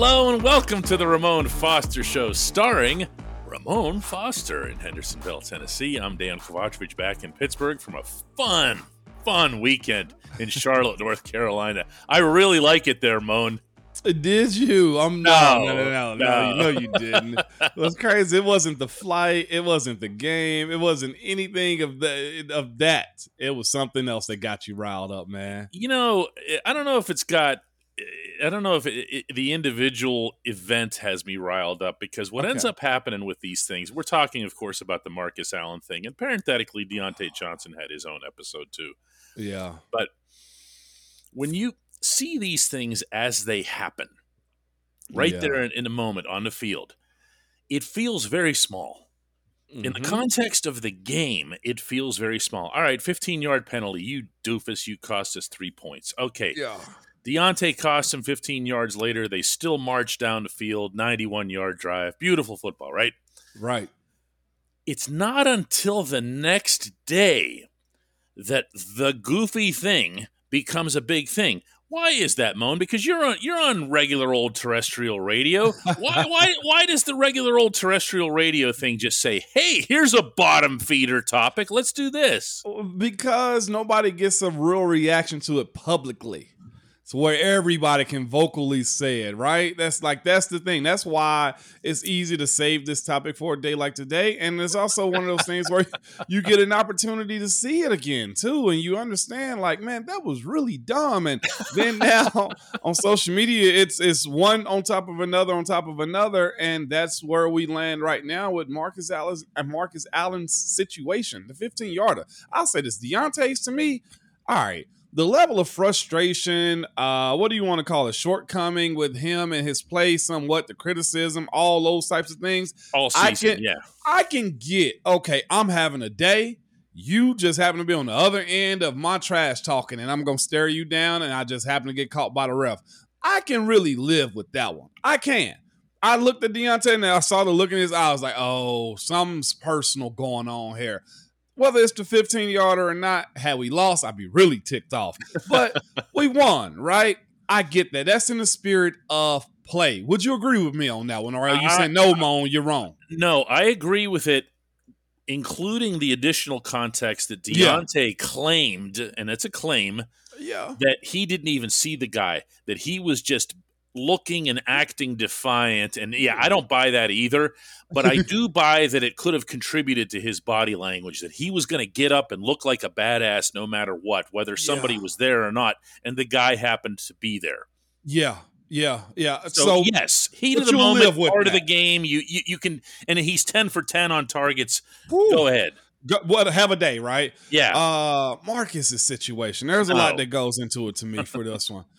Hello and welcome to the Ramon Foster Show, starring Ramon Foster in Hendersonville, Tennessee. I'm Dejan Kovacevic back in Pittsburgh from a fun, fun weekend in Charlotte, North Carolina. I really like it there, Moan. Did you? I'm no, no, no, no, no. no. You know you didn't. it was crazy. It wasn't the flight. It wasn't the game. It wasn't anything of the of that. It was something else that got you riled up, man. You know, I don't know if it's got. I don't know if it, it, the individual event has me riled up because what okay. ends up happening with these things, we're talking, of course, about the Marcus Allen thing, and parenthetically, Diontae Johnson had his own episode too. Yeah, but when you see these things as they happen, right yeah. there in, in, a moment on the field, it feels very small. Mm-hmm. In the mm-hmm. context of the game, it feels very small. All right, 15 yard penalty. You doofus, you cost us three points. Okay. Yeah. Diontae cost him 15 yards later. They still march down the field, 91 yard drive. Beautiful football, right? Right. It's not until the next day that the goofy thing becomes a big thing. Why is that, Moan? Because you're on you're on regular old terrestrial radio. Why why why does the regular old terrestrial radio thing just say, "Hey, here's a bottom feeder topic. Let's do this"? Because nobody gets a real reaction to it publicly. It's where everybody can vocally say it, right? That's like that's the thing. That's why it's easy to save this topic for a day like today. And it's also one of those things where you get an opportunity to see it again too, and you understand, like, man, that was really dumb. And then now on social media, it's it's one on top of another on top of another, and that's where we land right now with Marcus Allen and Marcus Allen's situation, the 15 yarder. I'll say this: Diontae's to me, all right the level of frustration, uh, what do you want to call it, shortcoming with him and his play, somewhat the criticism, all those types of things. All season, I can, yeah. I can get okay. I'm having a day. You just happen to be on the other end of my trash talking, and I'm gonna stare you down, and I just happen to get caught by the ref. I can really live with that one. I can. I looked at Diontae and I saw the look in his eyes, I was like, oh, something's personal going on here whether it's the 15 yarder or not, had we lost, I'd be really ticked off. But we won, right? I get that. That's in the spirit of play. Would you agree with me on that one? Or are you saying no, Moan, you're wrong? No, I agree with it, including the additional context that Diontae yeah. claimed, and it's a claim, yeah. that he didn't even see the guy, that he was just looking and acting defiant. And yeah, I don't buy that either, but I do buy that it could have contributed to his body language, that he was going to get up and look like a badass no matter what, whether somebody yeah. was there or not. And the guy happened to be there. Yeah. Yeah, yeah. So, so yes, heat of the moment, part that. of the game. You, you you can, and he's ten for ten on targets. Woo. Go ahead. Go, what have a day, right? Yeah. Uh Marcus's situation. There's a oh. lot that goes into it to me for this one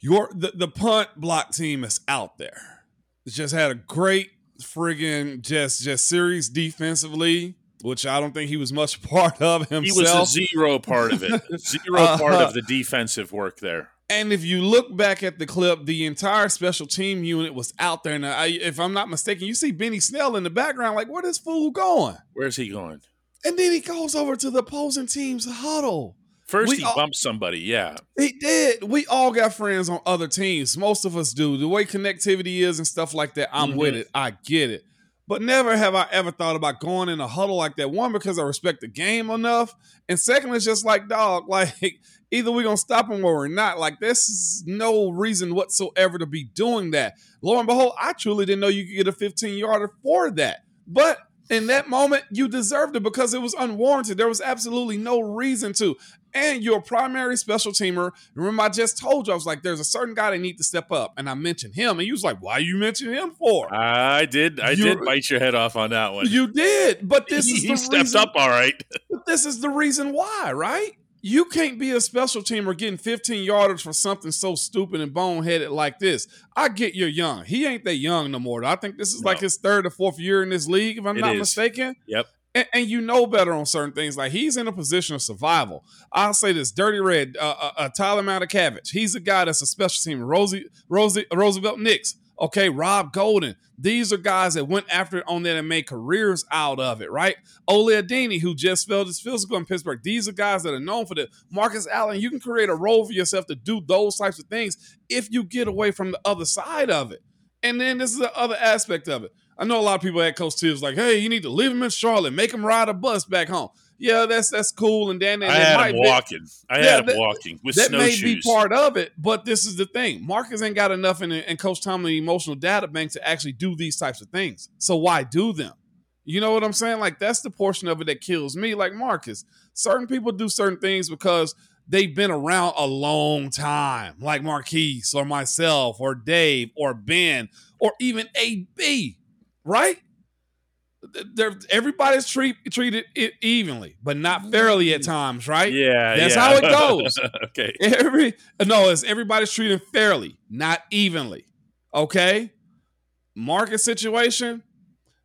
your the, the punt block team is out there. It's just had a great friggin' just just series defensively, which I don't think he was much part of himself. He was a zero part of it. zero uh, part of the defensive work there. And if you look back at the clip, the entire special team unit was out there. Now, I, if I'm not mistaken, you see Benny Snell in the background. Like, where this fool going? Where's he going? And then he goes over to the opposing team's huddle. First, we he all, bumped somebody. Yeah, he did. We all got friends on other teams. Most of us do. The way connectivity is and stuff like that, I'm mm-hmm. with it. I get it. But never have I ever thought about going in a huddle like that. One, because I respect the game enough, and second, it's just like dog. Like either we're gonna stop him or we're not. Like this is no reason whatsoever to be doing that. Lo and behold, I truly didn't know you could get a 15 yarder for that. But in that moment, you deserved it because it was unwarranted. There was absolutely no reason to and you're a primary special teamer. Remember, I just told you I was like, there's a certain guy that need to step up, and I mentioned him, and you was like, why you mention him for? I did, I you, did bite your head off on that one. You did, but this he, is the he stepped reason, up all right. this is the reason why, right? You can't be a special teamer getting 15 yarders for something so stupid and boneheaded like this. I get you're young. He ain't that young no more. I think this is no. like his third or fourth year in this league, if I'm it not is. mistaken. Yep and, and, you know better on certain things. Like he's in a position of survival. I'll say this: Dirty Red, uh, uh, uh, Tyler Matakevich. He's a guy that's a special team. Rosie, Rosie, Roosevelt Nix, Okay, Rob Golden. These are guys that went after it on there and made careers out of it, right? Ola Adeniyi, who just failed his physical in Pittsburgh. These are guys that are known for that. Marcus Allen, you can create a role for yourself to do those types of things if you get away from the other side of it. And then this is the other aspect of it. I know a lot of people at Coach Tibbs like, hey, you need to leave him in Charlotte, make him ride a bus back home. Yeah, that's that's cool and then I had him walking. I Yeah, had him that- walking with that may be part of it, but this is the thing. Marcus ain't got enough in, in Coach Tomlin emotional data bank to actually do these types of things. So why do them? You know what I'm saying? Like that's the portion of it that kills me. Like Marcus, certain people do certain things because they've been around a long time, like Marquise or myself or Dave or Ben or even AB, right? They're, everybody's treat, treated it evenly, but not fairly at times, right? yeah, That's yeah. how it goes. okay. Every no, it's everybody's treated fairly, not evenly. Okay, Marcus situation,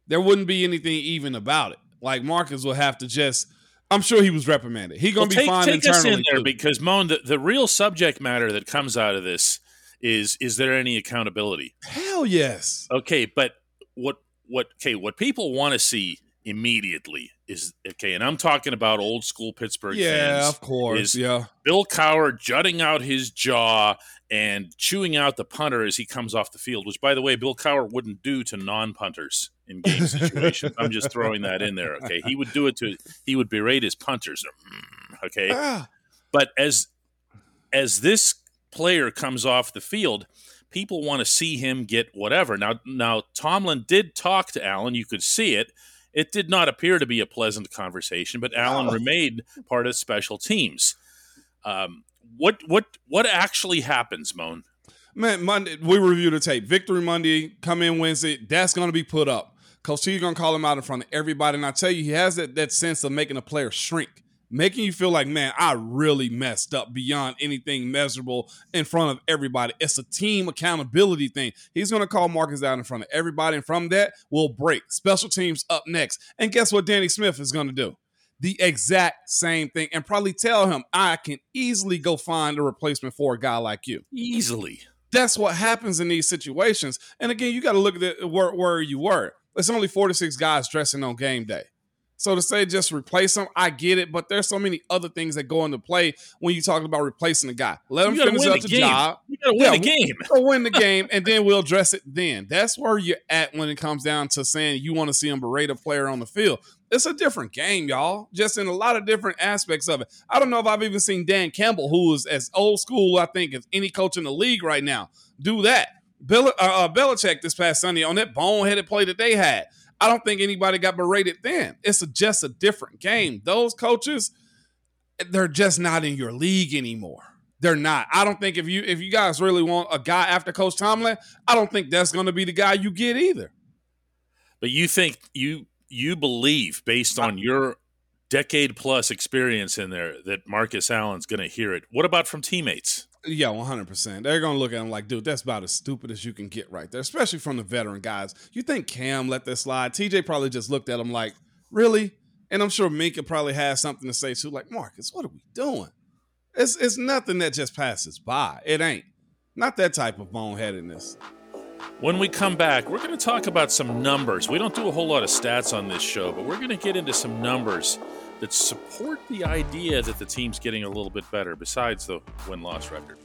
there wouldn't be anything even about it. Like Marcus will have to just. I'm sure he was reprimanded. He gonna Well, be take, fine take us in there too. because Moan, the, the real subject matter that comes out of this is is there any accountability? Hell yes. Okay, but what what okay, what people want to see immediately is okay, and I'm talking about old school Pittsburgh Yeah, fans. of course. yeah. Bill Cowher jutting out his jaw and chewing out the punter as he comes off the field, which by the way, Bill Cowher wouldn't do to non-punters in game situations. I'm just throwing that in there. Okay. He would do it to he would berate his punters. Mm, Okay Ah, but as as this player comes off the field, people want to see him get whatever. Now, now Tomlin did talk to Allen. You could see it. It did not appear to be a pleasant conversation, but Allen remained part of special teams. Um, what what what actually happens, Moan? Man, Monday we review the tape. Victory Monday, come in Wednesday. That's gonna be put up. Coach T gonna call him out in front of everybody, and I tell you, he has that that sense of making a player shrink, making you feel like, man, I really messed up beyond anything measurable in front of everybody. It's a team accountability thing. He's gonna call Marcus out in front of everybody, and from that, we'll break. Special teams up next, and guess what? Danny Smith is gonna do the exact same thing, and probably tell him, I can easily go find a replacement for a guy like you Easily. that's what happens in these situations. And again, you got to look at where, where you were. It's only 46 guys dressing on game day. So to say just replace them, I get it, but there's so many other things that go into play when you talk about replacing a guy. Let him finish up the the job. You got to win Yeah, the game. Go win the game, and then we'll address it then. That's where you're at when it comes down to saying you want to see him berate a player on the field. It's a different game, y'all, just in a lot of different aspects of it. I don't know if I've even seen Dan Campbell, who is as old school, I think, as any coach in the league right now, do that. Bill, uh, uh, Belichick this past Sunday on that boneheaded play that they had. I don't think anybody got berated then. It's a, just a different game. Those coaches, they're just not in your league anymore. They're not. I don't think if you if you guys really want a guy after Coach Tomlin, I don't think that's going to be the guy you get either. But you think you you believe based on your decade plus experience in there that Marcus Allen's going to hear it. What about from teammates? Yeah, one hundred percent. They're gonna look at him like, dude, that's about as stupid as you can get right there, especially from the veteran guys. You think Cam let that slide? TJ probably just looked at him like, really? And I'm sure Minkah probably has something to say too, like, Marcus, what are we doing? It's it's nothing that just passes by. It ain't. Not that type of boneheadedness. When we come back, we're going to talk about some numbers. We don't do a whole lot of stats on this show, but we're going to get into some numbers that support the idea that the team's getting a little bit better besides the win loss record.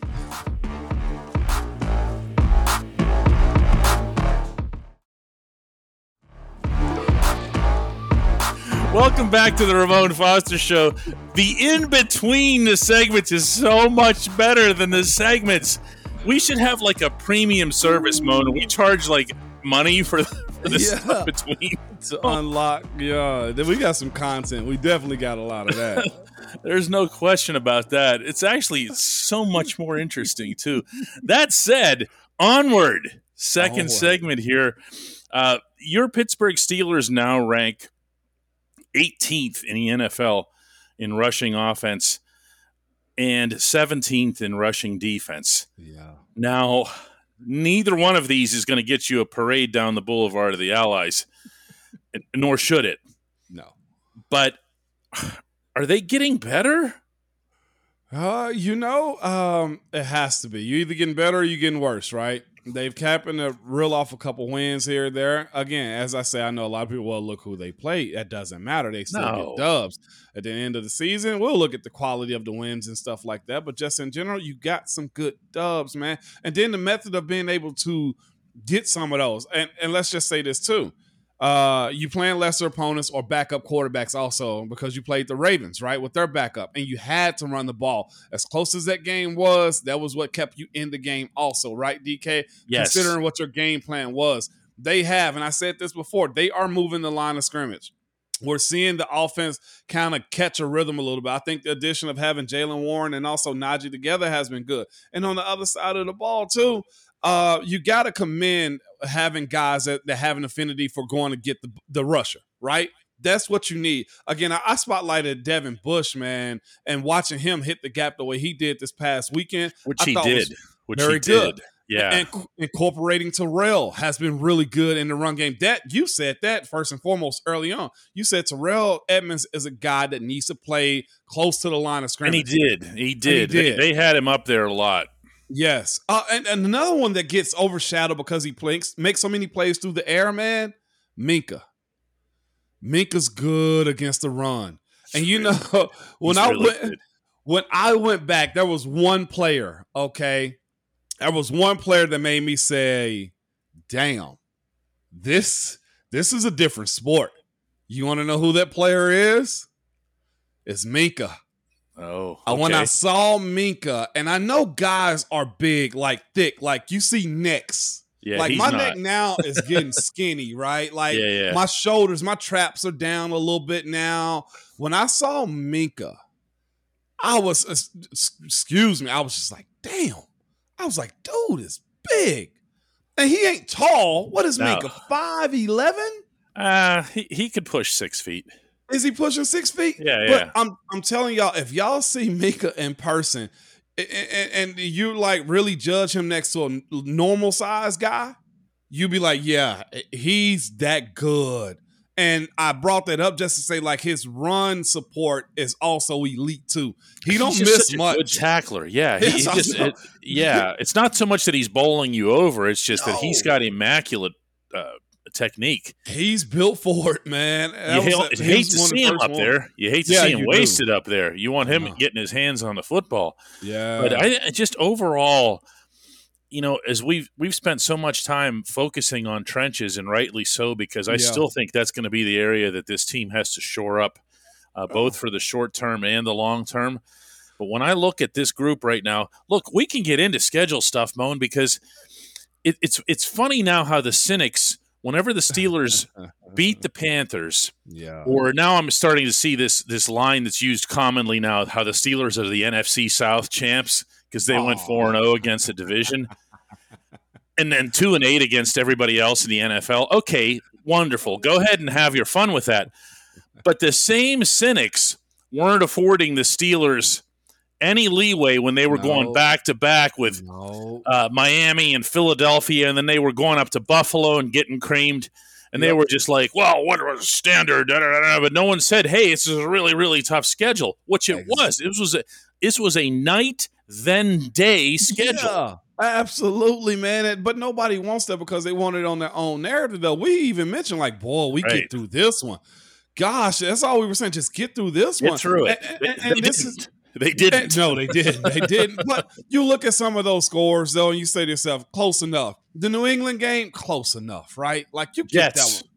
Welcome back to the Ramon Foster Show. The in between the segments is so much better than the segments. We should have like a premium service and We charge like money for, the Yeah. stuff between. To unlock, yeah, then we got some content. We definitely got a lot of that. There's no question about that. It's actually so much more interesting too. That said, onward. Second Onward. segment here. Uh, your Pittsburgh Steelers now rank 18th in the NFL in rushing offense and 17th in rushing defense. yeah. Now, neither one of these is going to get you a parade down the boulevard of the Allies, nor should it. No. But are they getting better? Uh, you know, um, it has to be. You either getting better or you getting worse, right? They've happened to reel off a couple wins here or there. Again, as I say, I know a lot of people, well, look who they play. That doesn't matter. They still No. get dubs. At the end of the season, we'll look at the quality of the wins and stuff like that. But just in general, you got some good dubs, man. And then the method of being able to get some of those. And, and let's just say this too. Uh, you playing lesser opponents or backup quarterbacks also because you played the Ravens, right? With their backup, and you had to run the ball. As close as that game was, that was what kept you in the game, also, right, DK? Yes. considering what your game plan was. They have, and I said this before, they are moving the line of scrimmage. We're seeing the offense kind of catch a rhythm a little bit. I think the addition of having Jaylen Warren and also Najee together has been good. And on the other side of the ball, too, uh, you got to commend having guys that, that have an affinity for going to get the, the rusher, right? That's what you need. Again, I, I spotlighted Devin Bush, man, and watching him hit the gap the way he did this past weekend. which I he did. Which very he good. did. Yeah. And co- incorporating Terrell has been really good in the run game. That you said that first and foremost early on. You said Terrell Edmunds is a guy that needs to play close to the line of scrimmage, and he did. He did. They- did. They, had him up there a lot. Yes. Uh, and, and another one that gets overshadowed because he plays makes so many plays through the air, man. Minkah. Minkah's good against the run. And you know, when He's I really went good. when I went back, there was one player, okay? There was one player that made me say, damn, this this is a different sport. You want to know who that player is? It's Minkah. Oh, Uh, When I saw Minkah, and I know guys are big, like thick, like you see necks. yeah, like my not. neck now is getting skinny, right? Like yeah, yeah. my shoulders, my traps are down a little bit now. When I saw Minkah, I was, uh, excuse me, I was just like, damn. I was like, dude is big. And he ain't tall. What is No. Minkah? 5'11? uh, he he could push six feet. Is he pushing six feet? Yeah, yeah. But. I'm I'm telling y'all, if y'all see Mika in person, a- a- a- and, you like really judge him next to a normal size guy, you'd be like, yeah, he's that good. And I brought that up just to say, like, his run support is also elite too. He don't miss much. Good tackler. Yeah, he, he just it- yeah. It's not so much that he's bowling you over. It's just that he's got immaculate uh, technique. He's built for it, man. That You hate, you hate to one see him up ones. there. You hate to Yeah, see him you do. wasted up there. You want him know. getting his hands on the football. Yeah, But I I just overall, you know, as we've we've spent so much time focusing on trenches, and rightly so, because I Yeah. still think that's going to be the area that this team has to shore up, uh, both Oh. for the short term and the long term. But when I look at this group right now, look, we can get into schedule stuff, Moan, because it, it's it's funny now how the cynics, whenever the Steelers beat the Panthers, yeah, or now I'm starting to see this this line that's used commonly now how the Steelers are the NFC South champs because they went four and zero against the division, and then two and eight against everybody else in the NFL. Okay, wonderful. Go ahead and have your fun with that. But the same cynics weren't affording the Steelers any leeway when they were going back to back with no, uh, Miami and Philadelphia, and then they were going up to Buffalo and getting creamed. And they were just like, well, what was standard? Da, da, da. But no one said, hey, this is a really, really tough schedule, which it Ex- was. This was a this was a night then day schedule. Yeah, absolutely, man. But nobody wants that because they want it on their own narrative. Though we even mentioned, like, boy, we Right. get through this one. Gosh, that's all we were saying. Just get through this Get one. through it. And, and- and this didn't. is they didn't. no, they didn't. They didn't. But you look at some of those scores though, and you say to yourself, close enough. The New England game, close enough, right? Like you get that one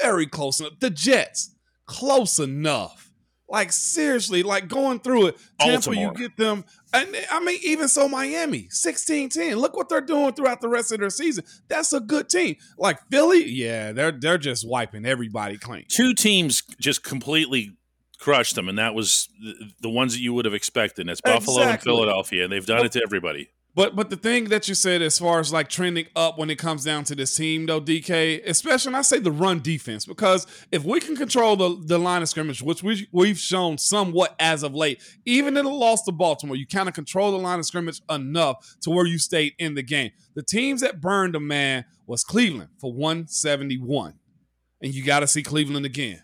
very close enough. The Jets, close enough. Like seriously, like going through it. Tampa, Baltimore. you get them. And I mean, even so, Miami, 16-10. Look what they're doing throughout the rest of their season. That's a good team. Like Philly, yeah, they're they're just wiping everybody clean. Two teams just completely crushed them, and that was the, the ones that you would have expected. That's Buffalo and Philadelphia, and they've done it to everybody. But but the thing that you said as far as like trending up when it comes down to this team though, DK, especially when I say the run defense, because if we can control the, the line of scrimmage, which we we've shown somewhat as of late, even in the loss to Baltimore, you kind of control the line of scrimmage enough to where you stayed in the game. The teams that burned a man was Cleveland for 171. And you gotta see Cleveland again.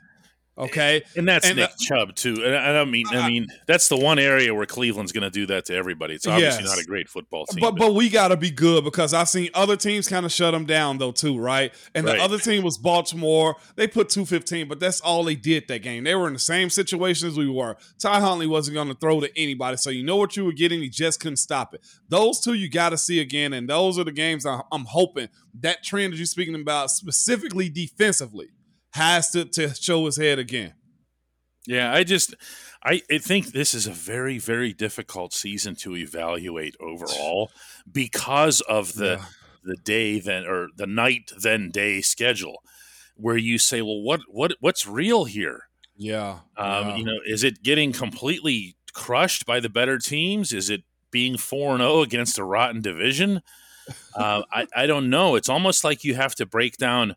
Okay, and that's And, Nick uh, Chubb too. And I don't mean, I I- mean, that's the one area where Cleveland's going to do that to everybody. It's obviously Yes. not a great football team. But but we gotta be good because I've seen other teams kind of shut them down though too, right? And Right. the other team was Baltimore. They put two fifteen, but that's all they did that game. They were in the same situation as we were. Ty Huntley wasn't going to throw to anybody, so you know what you were getting. You just couldn't stop it. Those two you got to see again, and those are the games I'm hoping that trend that you're speaking about specifically defensively has to to show his head again. Yeah, I just I, I think this is a very very difficult season to evaluate overall because of the Yeah. the day then or the night then day schedule where you say, well, what what what's real here? Yeah, Um, yeah. You know, is it getting completely crushed by the better teams? Is it being four and zero against a rotten division? Uh, I I don't know. It's almost like you have to break down.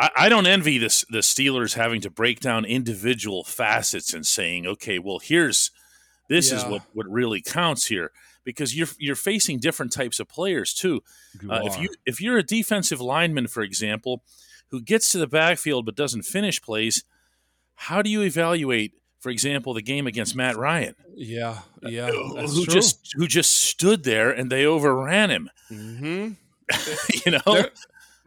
I, I don't envy this the Steelers having to break down individual facets and saying, okay, well, here's this is what what really counts here because you're you're facing different types of players too. Uh, if you if you're a defensive lineman, for example, who gets to the backfield but doesn't finish plays, how do you evaluate, for example, the game against Matt Ryan, yeah, yeah, that's who true. just who just stood there and they overran him? hmm you know, there-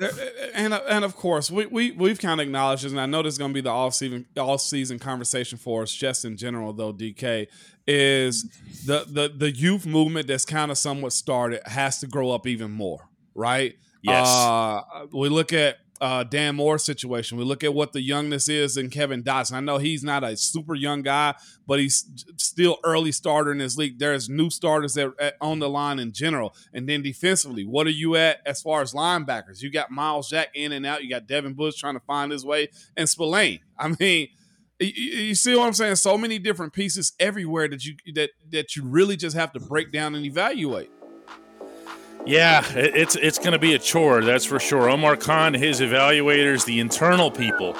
Eh, eh, eh, and uh, and of course we we we've kind of acknowledged this, and I know this is going to be the off season off season conversation for us, just in general though. DK is the the the youth movement that's kind of somewhat started has to grow up even more, right? yes, Uh, we look at uh, Dan Moore situation. We look at what the youngness is in Kevin Dotson. I know he's not a super young guy, but he's still early starter in this league. There's new starters that at, on the line in general, and then defensively, what are you at as far as linebackers? You got Myles Jack in and out. You got Devin Bush trying to find his way, and Spillane. I mean. You, you see what I'm saying? So many different pieces everywhere that you that that you really just have to break down and evaluate. Yeah, it's it's going to be a chore, that's for sure. Omar Khan, his evaluators, the internal people.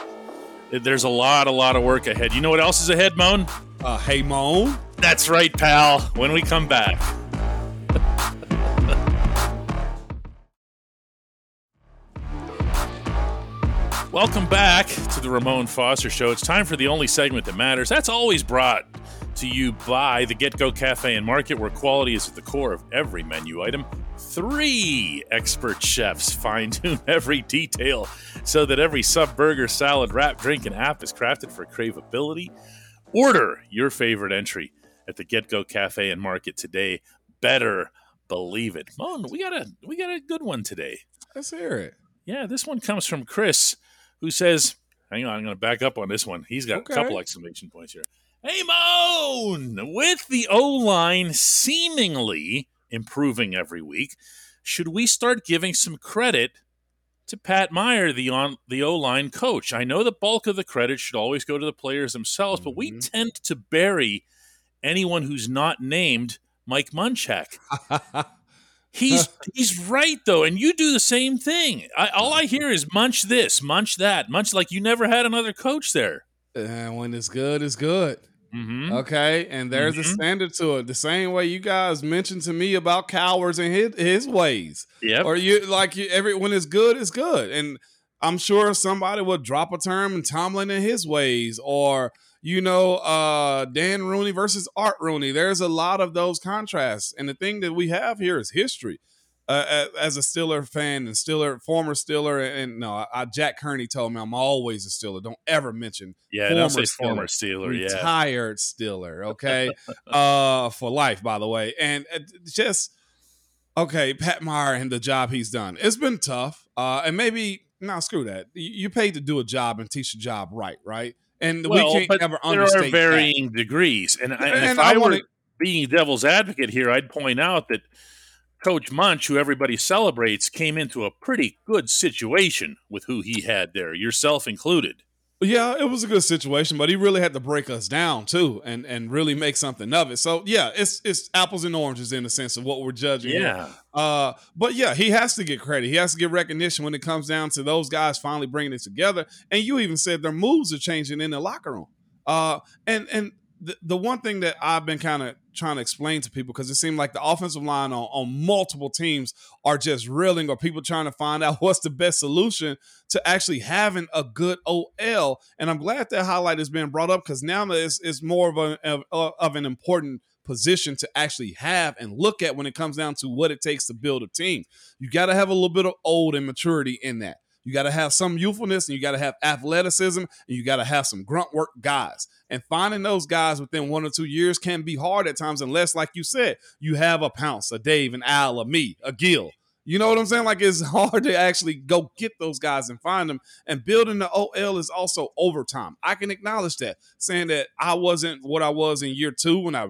There's a lot, a lot of work ahead. You know what else is ahead, Moan? Uh, hey, Moan. That's right, pal. When we come back. Welcome back to the Ramon Foster Show. It's time for the only segment that matters. That's always brought to you by the GetGo Cafe and Market, where quality is at the core of every menu item. Three expert chefs fine tune every detail so that every sub, burger, salad, wrap, drink, and app is crafted for craveability. Order your favorite entry at the GetGo Cafe and Market today. Better believe it. Mon, we got a we got a good one today. Let's hear it. Yeah, this one comes from Chris, who says, "Hang on, I'm going to back up on this one. He's got Okay. a couple exclamation points here." Hey, Moan! With the O line seemingly improving every week, should we start giving some credit to Pat Meyer, the on the O line coach? I know the bulk of the credit should always go to the players themselves, but we Mhm. tend to bury anyone who's not named Mike Munchak. He's he's right though, and you do the same thing. I, all I hear is munch this, munch that, munch like you never had another coach there. And when it's good, it's good. Mm-hmm. Okay. And there's a Mhm. standard to it. The same way you guys mentioned to me about Cowher's and his, his ways. Yep. Or you like you every when it's good, it's good. And I'm sure somebody will drop a term and Tomlin in his ways, or you know, uh Dan Rooney versus Art Rooney. There's a lot of those contrasts. And the thing that we have here is history. Uh, as a Stiller fan and Stiller, former Stiller, and no, I, Jack Kearney told me I'm always a Stiller. Don't ever mention yeah, don't say former former Steeler. Yeah. retired Stiller, okay, uh, for life, by the way, and uh, just okay, Pat Meyer and the job he's done. It's been tough, uh, and maybe no, screw that. You, you paid to do a job and teach a job right, right? And Well, we can't but never there understate are varying degrees, and, I, and And if I I, were wanna- being devil's advocate here, I'd point out that Coach Munch, who everybody celebrates, came into a pretty good situation with who he had there, yourself included. Yeah, it was a good situation, but he really had to break us down too, and and really make something of it. So yeah, it's it's apples and oranges in the sense of what we're judging. Yeah. Uh, but yeah, he has to get credit. He has to get recognition when it comes down to those guys finally bringing it together. And you even said their moves are changing in the locker room. Uh, and and the, one thing that I've been kind of trying to explain to people because it seemed like the offensive line on, on multiple teams are just reeling or people trying to find out what's the best solution to actually having a good OL. And I'm glad that highlight is being brought up because now it's, it's more of, a, of, of an important position to actually have and look at when it comes down to what it takes to build a team. You got to have a little bit of old and maturity in that. You got to have some youthfulness and you got to have athleticism and you got to have some grunt work guys. And finding those guys within one or two years can be hard at times, unless, like you said, you have a Pounce, a Dave, an Al, a me, a Gil. You know what I'm saying? Like it's hard to actually go get those guys and find them. And building the OL is also overtime. I can acknowledge that, saying that I wasn't what I was in year two when I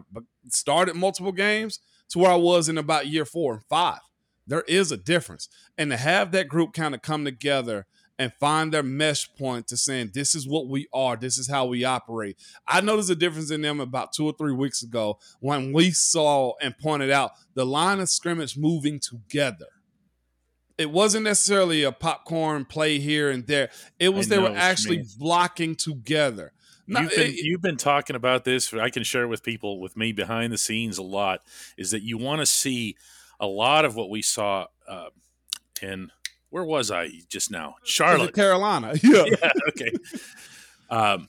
started multiple games to where I was in about year four and five. There is a difference. And to have that group kind of come together and find their mesh point to saying, this is what we are, this is how we operate. I noticed a difference in them about two or three weeks ago when we saw and pointed out the line of scrimmage moving together. It wasn't necessarily a popcorn play here and there. It was they were actually blocking together. you've, been, it, you've been talking about this. I can share with people with me behind the scenes a lot. Is that you want to see a lot of what we saw uh, in where was I just now? Charlotte, Carolina. Yeah. yeah okay. Um,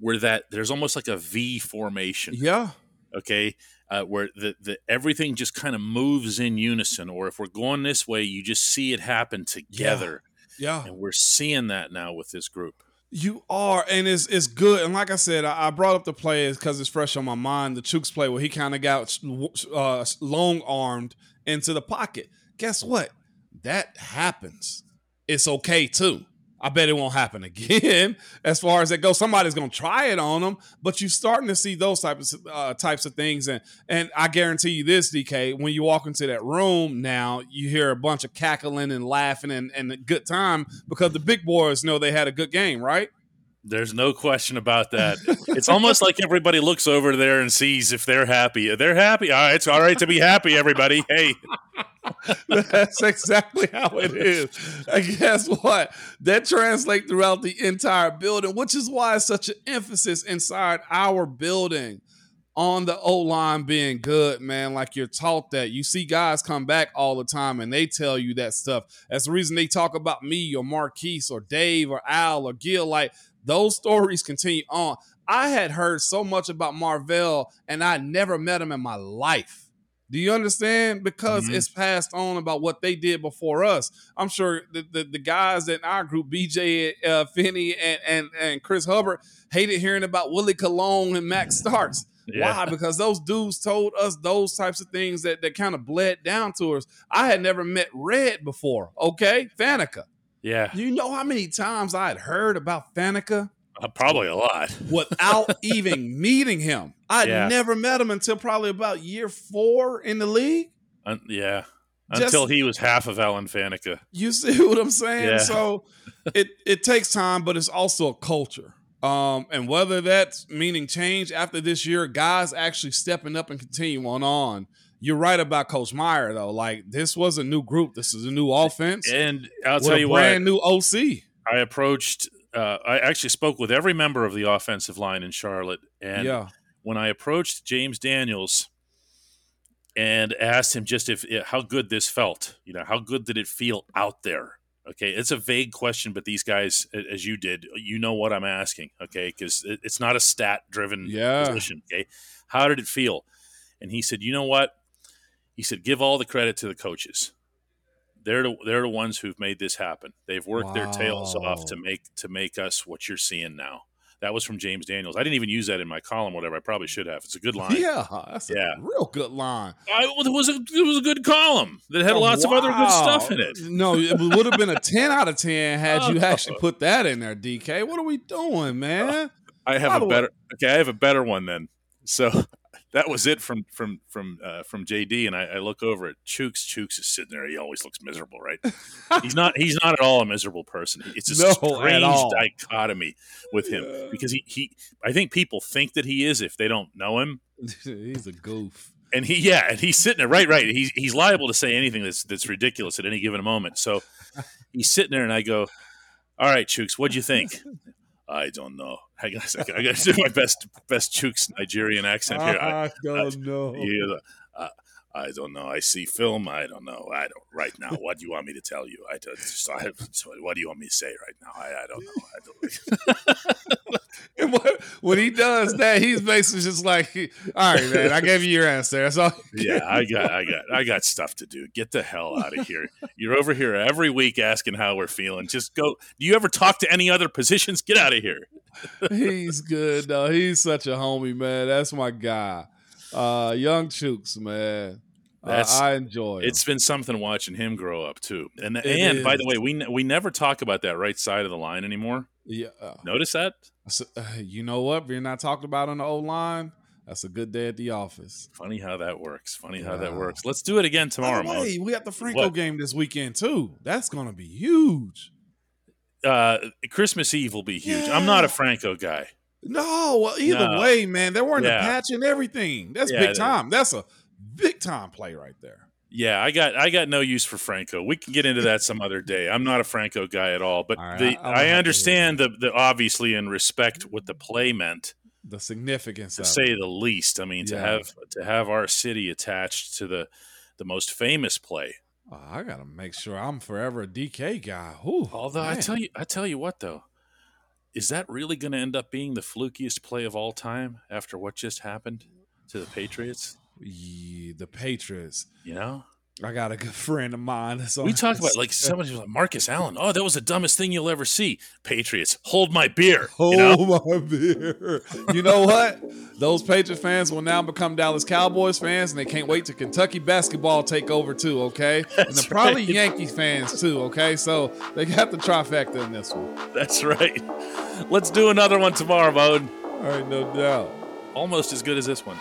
where that there's almost like a V formation. Yeah. Okay. Uh, where the, the everything just kind of moves in unison, or if we're going this way, you just see it happen together. Yeah. yeah. And we're seeing that now with this group. You are, and it's it's good. And like I said, I, I brought up the play because it's fresh on my mind. The Chooks play where he kind of got uh, long armed into the pocket. Guess what? That happens. It's okay too. I bet it won't happen again. As far as it goes, somebody's gonna try it on them, but you're starting to see those types of uh, types of things, and and I guarantee you this, DK, when you walk into that room now, you hear a bunch of cackling and laughing and, and a good time because the big boys know they had a good game, right? There's no question about that. it's almost like everybody looks over there and sees if they're happy. They're happy. All right, it's all right to be happy, everybody. Hey. That's exactly how it is. And guess what? That translates throughout the entire building, which is why it's such an emphasis inside our building on the O line being good, man. Like you're taught that. You see guys come back all the time and they tell you that stuff. That's the reason they talk about me or Marquise or Dave or Al or Gil. Like those stories continue on. I had heard so much about Marvel and I never met him in my life. Do you understand? Because mm-hmm. it's passed on about what they did before us. I'm sure the, the, the guys in our group, BJ uh, Finney and, and, and Chris Hubbard, hated hearing about Willie Colon and Max Starks. Yeah. Why? Because those dudes told us those types of things that, that kind of bled down to us. I had never met Red before, okay? Faneca. Yeah. You know how many times I had heard about Faneca? Uh, probably a lot. without even meeting him. I yeah. never met him until probably about year four in the league. Uh, yeah. Just, until he was half of Alan Faneca. You see what I'm saying? Yeah. So it, it takes time, but it's also a culture. Um, and whether that's meaning change after this year, guys actually stepping up and continuing on you're right about Coach Meyer though. Like this was a new group. This is a new offense, and I'll tell you what, brand new OC. I approached. Uh, I actually spoke with every member of the offensive line in Charlotte, and yeah. when I approached James Daniels and asked him just if how good this felt, you know, how good did it feel out there? Okay, it's a vague question, but these guys, as you did, you know what I'm asking. Okay, because it's not a stat driven yeah. position. Okay, how did it feel? And he said, you know what? He said, give all the credit to the coaches. They're the, they're the ones who've made this happen. They've worked wow. their tails off to make to make us what you're seeing now. That was from James Daniels. I didn't even use that in my column, whatever. I probably should have. It's a good line. Yeah, that's yeah. real good line. I, it was a it was a good column that had oh, lots wow. of other good stuff in it. No, it would have been a ten out of ten had you oh. actually put that in there, DK. What are we doing, uh, man? I have By a better. Okay, I have a better one then. So that was it from from from uh, from JD, and I, I, look over at Chooks. Chooks is sitting there. He always looks miserable, right? he's not. He's not at all a miserable person. It's a no, strange dichotomy with him yeah. because he he. I think people think that he is if they don't know him. he's a goof. And he, yeah, and he's sitting there, right, right. He's he's liable to say anything that's that's ridiculous at any given moment. So he's sitting there, and I go, "All right, Chooks, what'd you think?" I don't know. I guess I got to do my best best Chooks Nigerian accent here. I, I don't know. you, uh, I don't know. I see film. I don't know. I don't right now. What do you want me to tell you? I don't. So I, so what do you want me to say right now? I, I don't know. I don't. And what, when he does that, he's basically just like, "All right, man, I gave you your answer. That's all." yeah, I got, I got, I got stuff to do. Get the hell out of here. You're over here every week asking how we're feeling. Just go. Do you ever talk to any other positions? Get out of here. he's good though. He's such a homie, man. That's my guy. Uh, young Chooks, man. Uh, That's- I enjoy. him. It's been something watching him grow up too. And and by the way, we we never talk about that right side of the line anymore. yeah. Notice that? so- uh, you know what? We're not talking about on the old line. That's a good day at the office. Funny how that works. Funny how that works. Let's do it again tomorrow, the we got the Franco What? game this weekend too. That's gonna be huge. Uh, Christmas Eve will be huge. I'm not a Franco guy. No, well, either No. way, man, they're wearing Yeah. the patch and everything. That's Yeah, big time. That's a big time play right there. Yeah, I got I got no use for Franco. We can get into that some other day. I'm not a Franco guy at all, but All right, the, I- I'm gonna have I, understand the, the obviously and respect what the play meant The significance to say it. the least. I mean, to have to have our city attached to the the most famous play. Oh, I gotta make sure I'm forever a DK guy. Ooh, Although I tell you, I tell you what though, is that really going to end up being the flukiest play of all time after what just happened to the Patriots? Yeah, the Patriots. You know, I got a good friend of mine. That's we talked about like somebody was like Marcus Allen. Oh, that was the dumbest thing you'll ever see. Patriots, hold my beer. Hold you know? my beer. You know what? Those Patriots fans will now become Dallas Cowboys fans, and they can't wait to Kentucky basketball take over too. Okay, and they're probably right. Yankee fans too. Okay, so they got the trifecta in this one. That's right. Let's do another one tomorrow, Bode. All right, no doubt. Almost as good as this one.